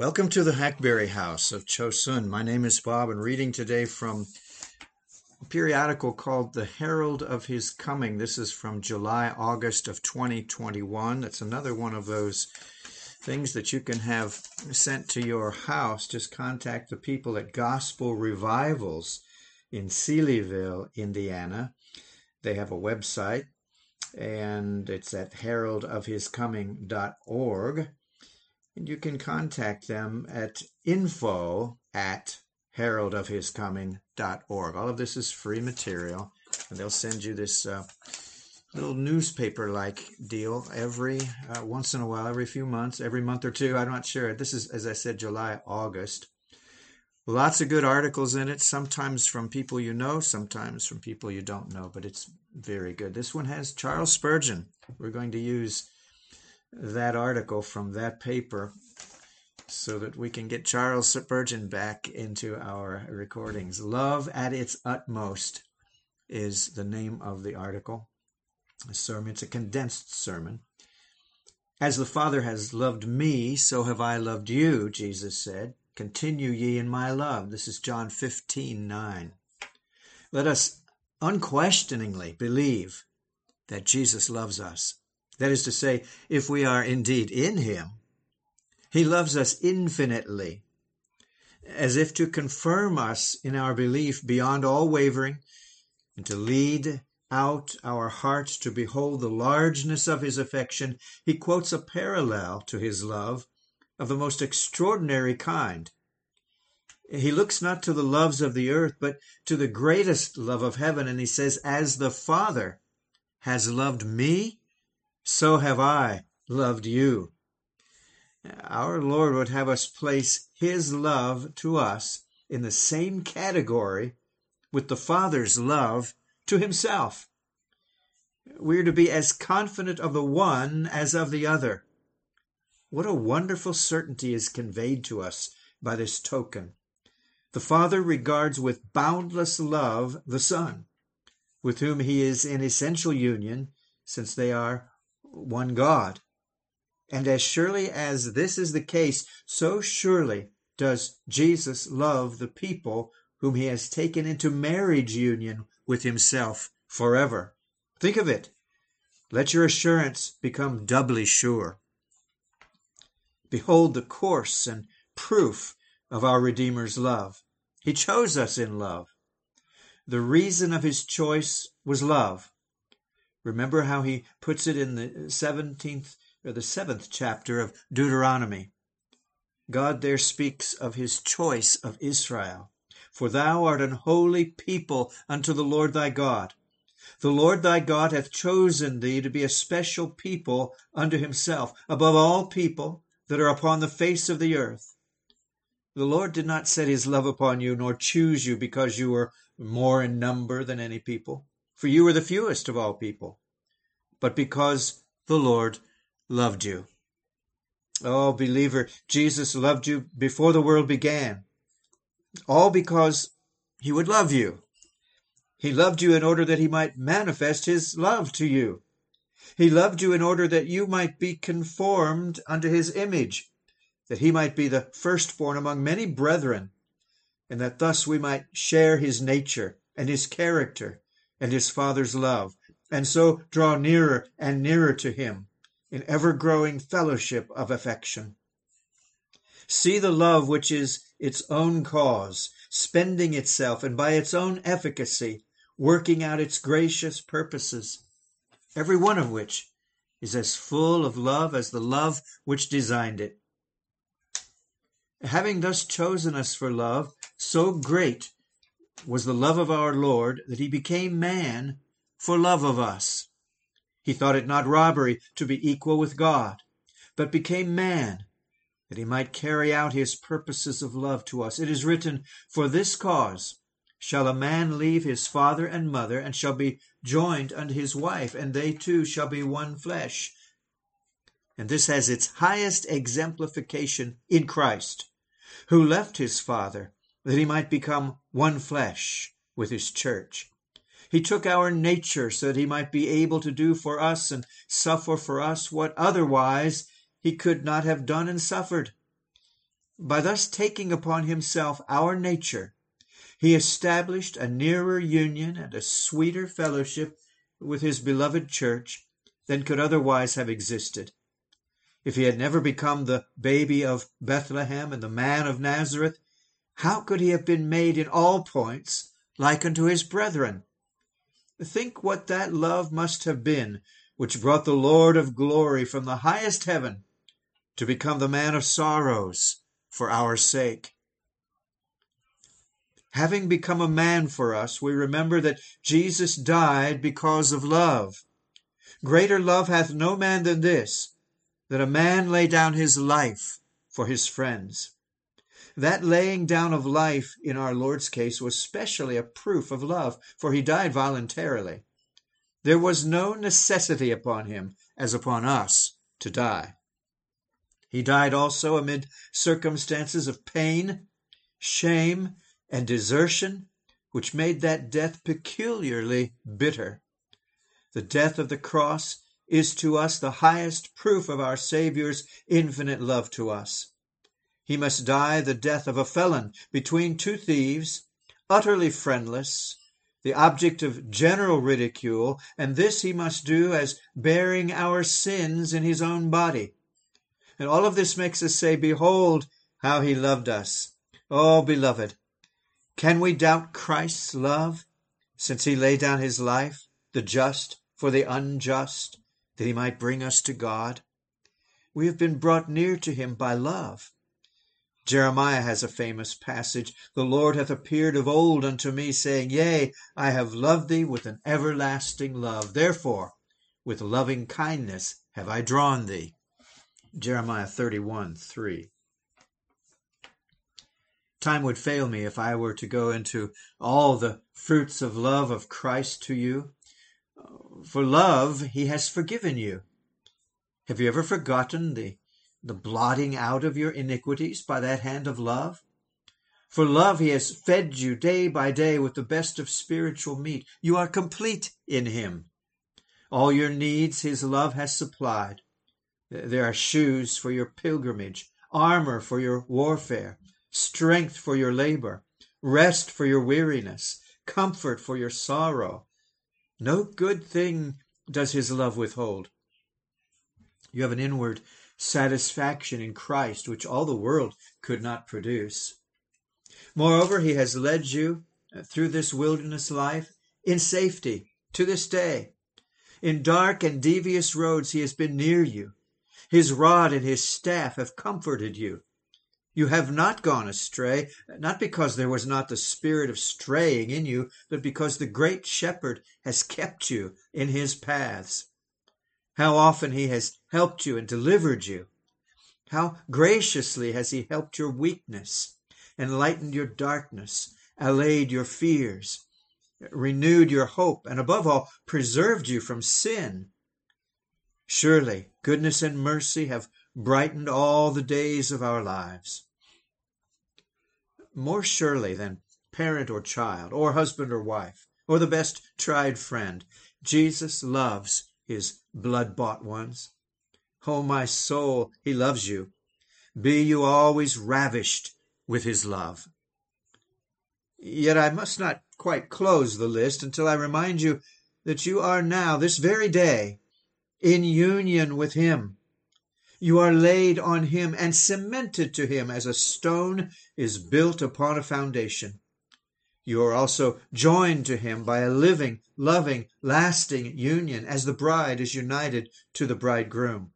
Welcome to the Hackberry House of Chosun. My name is Bob, and reading today from a periodical called The Herald of His Coming. This is from July, August of 2021. That's another one of those things that you can have sent to your house. Just contact the people at Gospel Revivals in Seelyville, Indiana. They have a website, and it's at heraldofhiscoming.org and you can contact them at info at heraldofhiscoming.org. All of this is free material, and they'll send you this uh, little newspaper like deal every uh, once in a while, every few months, every month or two. I'm not sure. This is, as I said, July, August. Lots of good articles in it, sometimes from people you know, sometimes from people you don't know, but it's very good. This one has Charles Spurgeon. We're going to use that article from that paper so that we can get Charles Spurgeon back into our recordings. Love at its utmost is the name of the article. A sermon, it's a condensed sermon. As the Father has loved me, so have I loved you, Jesus said. Continue ye in my love. This is John 15 9. Let us unquestioningly believe that Jesus loves us that is to say, if we are indeed in Him, He loves us infinitely, as if to confirm us in our belief beyond all wavering, and to lead out our hearts to behold the largeness of His affection. He quotes a parallel to His love of the most extraordinary kind. He looks not to the loves of the earth, but to the greatest love of heaven, and he says, As the Father has loved me, so have I loved you. Our Lord would have us place His love to us in the same category with the Father's love to Himself. We're to be as confident of the one as of the other. What a wonderful certainty is conveyed to us by this token. The Father regards with boundless love the Son, with whom He is in essential union, since they are one God. And as surely as this is the case, so surely does Jesus love the people whom he has taken into marriage union with himself forever. Think of it. Let your assurance become doubly sure. Behold the course and proof of our Redeemer's love. He chose us in love. The reason of his choice was love. Remember how he puts it in the 17th or the 7th chapter of Deuteronomy. God there speaks of his choice of Israel. For thou art an holy people unto the Lord thy God. The Lord thy God hath chosen thee to be a special people unto himself, above all people that are upon the face of the earth. The Lord did not set his love upon you, nor choose you because you were more in number than any people for you were the fewest of all people, but because the Lord loved you. Oh, believer, Jesus loved you before the world began, all because he would love you. He loved you in order that he might manifest his love to you. He loved you in order that you might be conformed unto his image, that he might be the firstborn among many brethren, and that thus we might share his nature and his character and his Father's love, and so draw nearer and nearer to him in ever growing fellowship of affection. See the love which is its own cause, spending itself, and by its own efficacy, working out its gracious purposes, every one of which is as full of love as the love which designed it. Having thus chosen us for love, so great was the love of our Lord that he became man for love of us. He thought it not robbery to be equal with God, but became man that he might carry out his purposes of love to us. It is written, For this cause shall a man leave his father and mother, and shall be joined unto his wife, and they two shall be one flesh. And this has its highest exemplification in Christ, who left his father that he might become one flesh with his church. He took our nature so that he might be able to do for us and suffer for us what otherwise he could not have done and suffered. By thus taking upon himself our nature, he established a nearer union and a sweeter fellowship with his beloved church than could otherwise have existed. If he had never become the baby of Bethlehem and the man of Nazareth, how could he have been made in all points like unto his brethren? Think what that love must have been which brought the Lord of glory from the highest heaven to become the man of sorrows for our sake. Having become a man for us, we remember that Jesus died because of love. Greater love hath no man than this, that a man lay down his life for his friends. That laying down of life in our Lord's case was specially a proof of love, for he died voluntarily. There was no necessity upon him, as upon us, to die. He died also amid circumstances of pain, shame, and desertion, which made that death peculiarly bitter. The death of the cross is to us the highest proof of our Saviour's infinite love to us. He must die the death of a felon between two thieves, utterly friendless, the object of general ridicule, and this he must do as bearing our sins in his own body. And all of this makes us say, Behold how he loved us. Oh, beloved, can we doubt Christ's love, since he laid down his life, the just for the unjust, that he might bring us to God? We have been brought near to him by love. Jeremiah has a famous passage The Lord hath appeared of old unto me, saying, Yea, I have loved thee with an everlasting love. Therefore, with loving kindness have I drawn thee. Jeremiah 31 3. Time would fail me if I were to go into all the fruits of love of Christ to you. For love, he has forgiven you. Have you ever forgotten the, the blotting out of your iniquities by that hand of love? For love, he has fed you day by day with the best of spiritual meat. You are complete in him. All your needs his love has supplied. There are shoes for your pilgrimage, armor for your warfare, strength for your labor, rest for your weariness, comfort for your sorrow. No good thing does his love withhold. You have an inward satisfaction in Christ which all the world could not produce. Moreover, he has led you through this wilderness life in safety to this day. In dark and devious roads, he has been near you. His rod and his staff have comforted you. You have not gone astray, not because there was not the spirit of straying in you, but because the great shepherd has kept you in his paths. How often he has helped you and delivered you. How graciously has he helped your weakness, enlightened your darkness, allayed your fears, renewed your hope, and above all, preserved you from sin. Surely goodness and mercy have brightened all the days of our lives. More surely than parent or child, or husband or wife, or the best tried friend, Jesus loves his blood bought ones. Oh, my soul, he loves you. Be you always ravished with his love. Yet I must not quite close the list until I remind you that you are now, this very day, in union with him you are laid on him and cemented to him as a stone is built upon a foundation. You are also joined to him by a living, loving, lasting union as the bride is united to the bridegroom.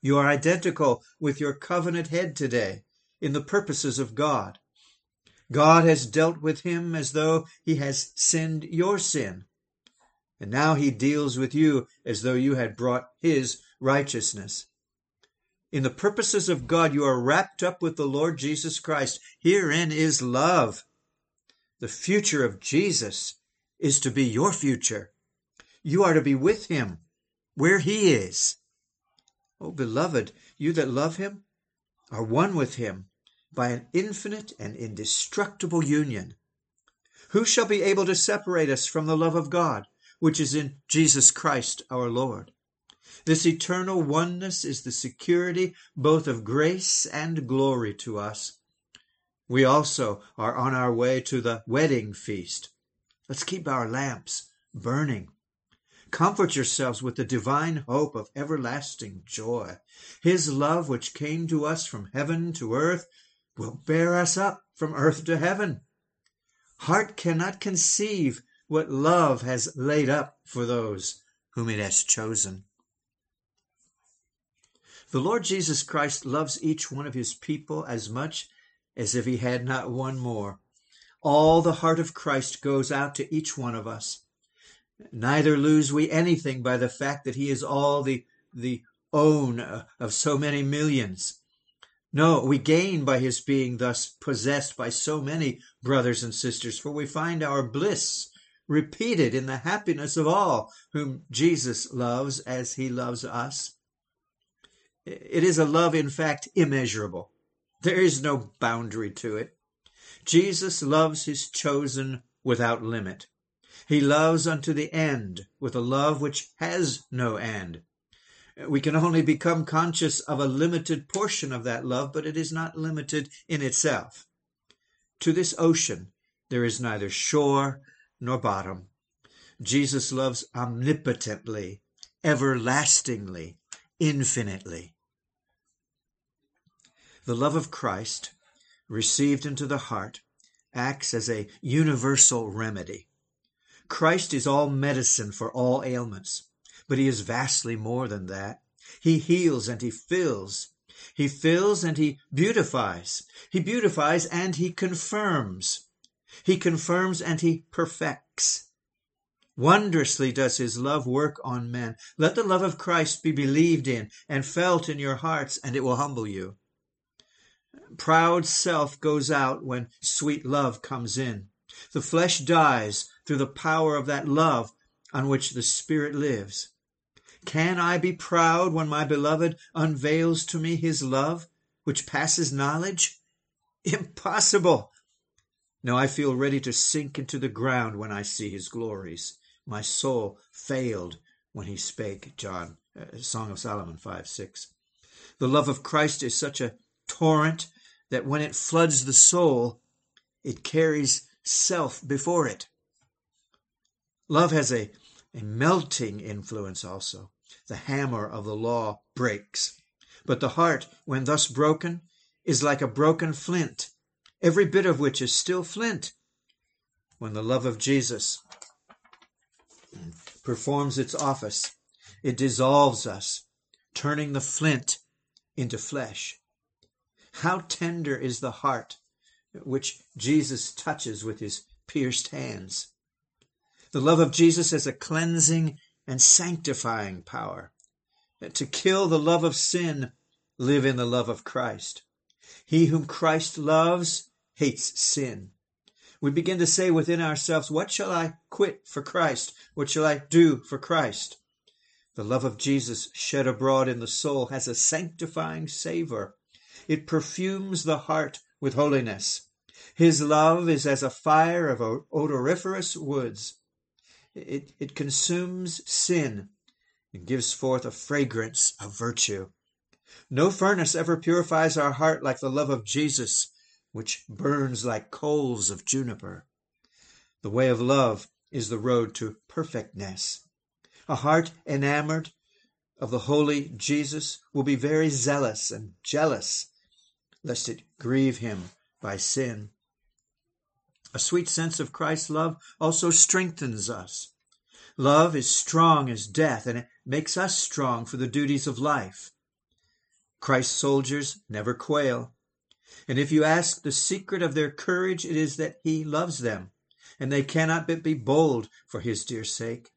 You are identical with your covenant head today in the purposes of God. God has dealt with him as though he has sinned your sin. And now he deals with you as though you had brought his righteousness. In the purposes of God, you are wrapped up with the Lord Jesus Christ. Herein is love. The future of Jesus is to be your future. You are to be with him where he is. Oh, beloved, you that love him are one with him by an infinite and indestructible union. Who shall be able to separate us from the love of God, which is in Jesus Christ our Lord? This eternal oneness is the security both of grace and glory to us. We also are on our way to the wedding feast. Let's keep our lamps burning. Comfort yourselves with the divine hope of everlasting joy. His love, which came to us from heaven to earth, will bear us up from earth to heaven. Heart cannot conceive what love has laid up for those whom it has chosen. The Lord Jesus Christ loves each one of his people as much as if he had not one more. All the heart of Christ goes out to each one of us. Neither lose we anything by the fact that he is all the, the own of so many millions. No, we gain by his being thus possessed by so many brothers and sisters, for we find our bliss repeated in the happiness of all whom Jesus loves as he loves us. It is a love, in fact, immeasurable. There is no boundary to it. Jesus loves his chosen without limit. He loves unto the end with a love which has no end. We can only become conscious of a limited portion of that love, but it is not limited in itself. To this ocean there is neither shore nor bottom. Jesus loves omnipotently, everlastingly, infinitely. The love of Christ, received into the heart, acts as a universal remedy. Christ is all medicine for all ailments, but he is vastly more than that. He heals and he fills. He fills and he beautifies. He beautifies and he confirms. He confirms and he perfects. Wondrously does his love work on men. Let the love of Christ be believed in and felt in your hearts, and it will humble you. Proud self goes out when sweet love comes in. The flesh dies through the power of that love on which the Spirit lives. Can I be proud when my beloved unveils to me his love, which passes knowledge? Impossible! No, I feel ready to sink into the ground when I see his glories. My soul failed when he spake. John, uh, Song of Solomon 5 6. The love of Christ is such a torrent that when it floods the soul, it carries self before it. Love has a, a melting influence also. The hammer of the law breaks. But the heart, when thus broken, is like a broken flint, every bit of which is still flint. When the love of Jesus performs its office, it dissolves us, turning the flint into flesh. How tender is the heart which Jesus touches with his pierced hands. The love of Jesus has a cleansing and sanctifying power. To kill the love of sin, live in the love of Christ. He whom Christ loves hates sin. We begin to say within ourselves, What shall I quit for Christ? What shall I do for Christ? The love of Jesus shed abroad in the soul has a sanctifying savor it perfumes the heart with holiness. His love is as a fire of odoriferous woods. It, it consumes sin and gives forth a fragrance of virtue. No furnace ever purifies our heart like the love of Jesus, which burns like coals of juniper. The way of love is the road to perfectness. A heart enamored of the holy Jesus will be very zealous and jealous lest it grieve him by sin. A sweet sense of Christ's love also strengthens us. Love is strong as death, and it makes us strong for the duties of life. Christ's soldiers never quail. And if you ask the secret of their courage, it is that he loves them, and they cannot but be bold for his dear sake.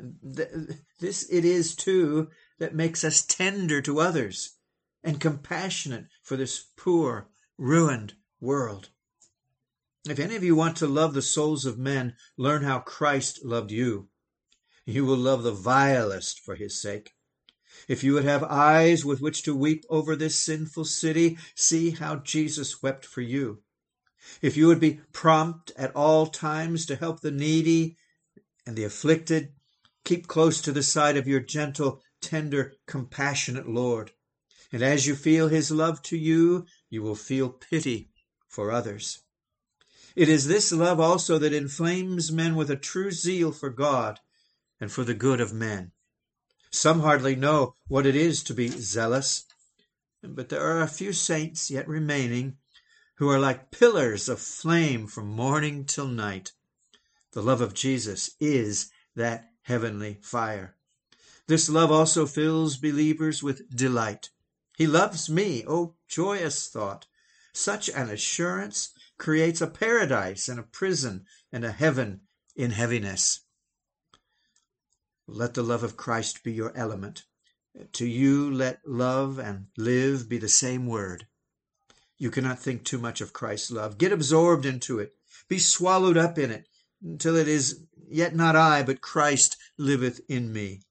This it is, too, that makes us tender to others and compassionate for this poor, ruined world. If any of you want to love the souls of men, learn how Christ loved you. You will love the vilest for his sake. If you would have eyes with which to weep over this sinful city, see how Jesus wept for you. If you would be prompt at all times to help the needy and the afflicted, keep close to the side of your gentle, tender, compassionate Lord. And as you feel his love to you, you will feel pity for others. It is this love also that inflames men with a true zeal for God and for the good of men. Some hardly know what it is to be zealous, but there are a few saints yet remaining who are like pillars of flame from morning till night. The love of Jesus is that heavenly fire. This love also fills believers with delight. He loves me. Oh, joyous thought! Such an assurance creates a paradise and a prison and a heaven in heaviness. Let the love of Christ be your element. To you, let love and live be the same word. You cannot think too much of Christ's love. Get absorbed into it. Be swallowed up in it until it is yet not I, but Christ liveth in me.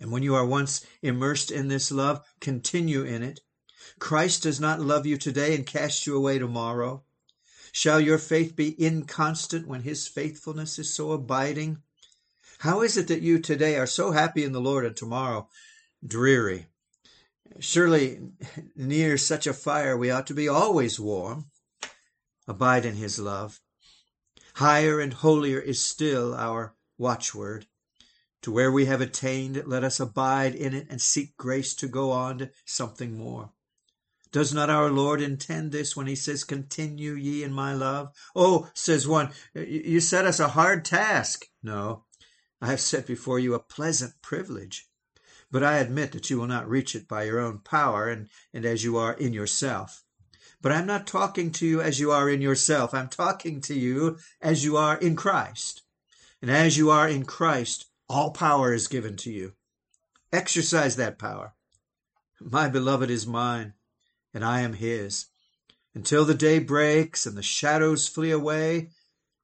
And when you are once immersed in this love, continue in it. Christ does not love you today and cast you away tomorrow. Shall your faith be inconstant when his faithfulness is so abiding? How is it that you today are so happy in the Lord and tomorrow dreary? Surely near such a fire we ought to be always warm. Abide in his love. Higher and holier is still our watchword. To where we have attained, let us abide in it and seek grace to go on to something more. Does not our Lord intend this when he says, Continue ye in my love? Oh, says one, you set us a hard task. No, I have set before you a pleasant privilege. But I admit that you will not reach it by your own power and, and as you are in yourself. But I'm not talking to you as you are in yourself. I'm talking to you as you are in Christ. And as you are in Christ, all power is given to you. Exercise that power. My beloved is mine and I am his. Until the day breaks and the shadows flee away,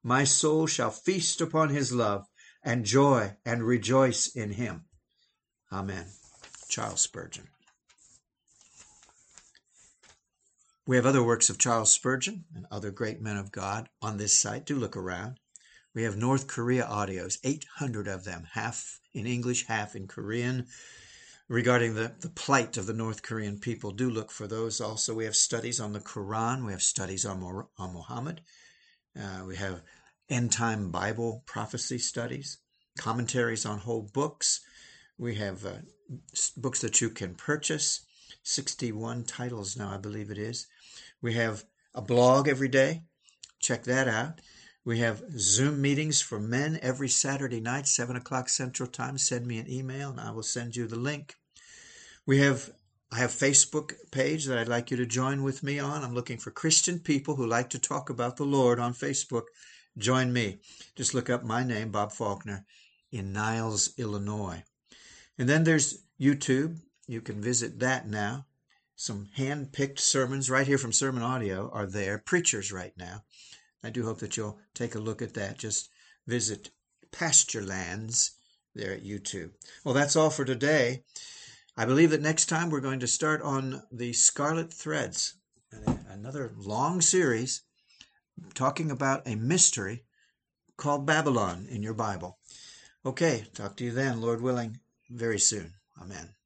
my soul shall feast upon his love and joy and rejoice in him. Amen. Charles Spurgeon. We have other works of Charles Spurgeon and other great men of God on this site. Do look around. We have North Korea audios, 800 of them, half in English, half in Korean regarding the, the plight of the North Korean people. Do look for those also. We have studies on the Quran, we have studies on, on Muhammad, uh, we have end time Bible prophecy studies, commentaries on whole books. We have uh, books that you can purchase, 61 titles now, I believe it is. We have a blog every day. Check that out. We have Zoom meetings for men every Saturday night, 7 o'clock Central Time. Send me an email and I will send you the link. We have I have Facebook page that I'd like you to join with me on. I'm looking for Christian people who like to talk about the Lord on Facebook. Join me. Just look up my name, Bob Faulkner, in Niles, Illinois. And then there's YouTube. You can visit that now. Some hand picked sermons right here from Sermon Audio are there. Preachers right now. I do hope that you'll take a look at that. Just visit Pasture Lands there at YouTube. Well, that's all for today. I believe that next time we're going to start on the Scarlet Threads, another long series talking about a mystery called Babylon in your Bible. Okay, talk to you then, Lord willing, very soon. Amen.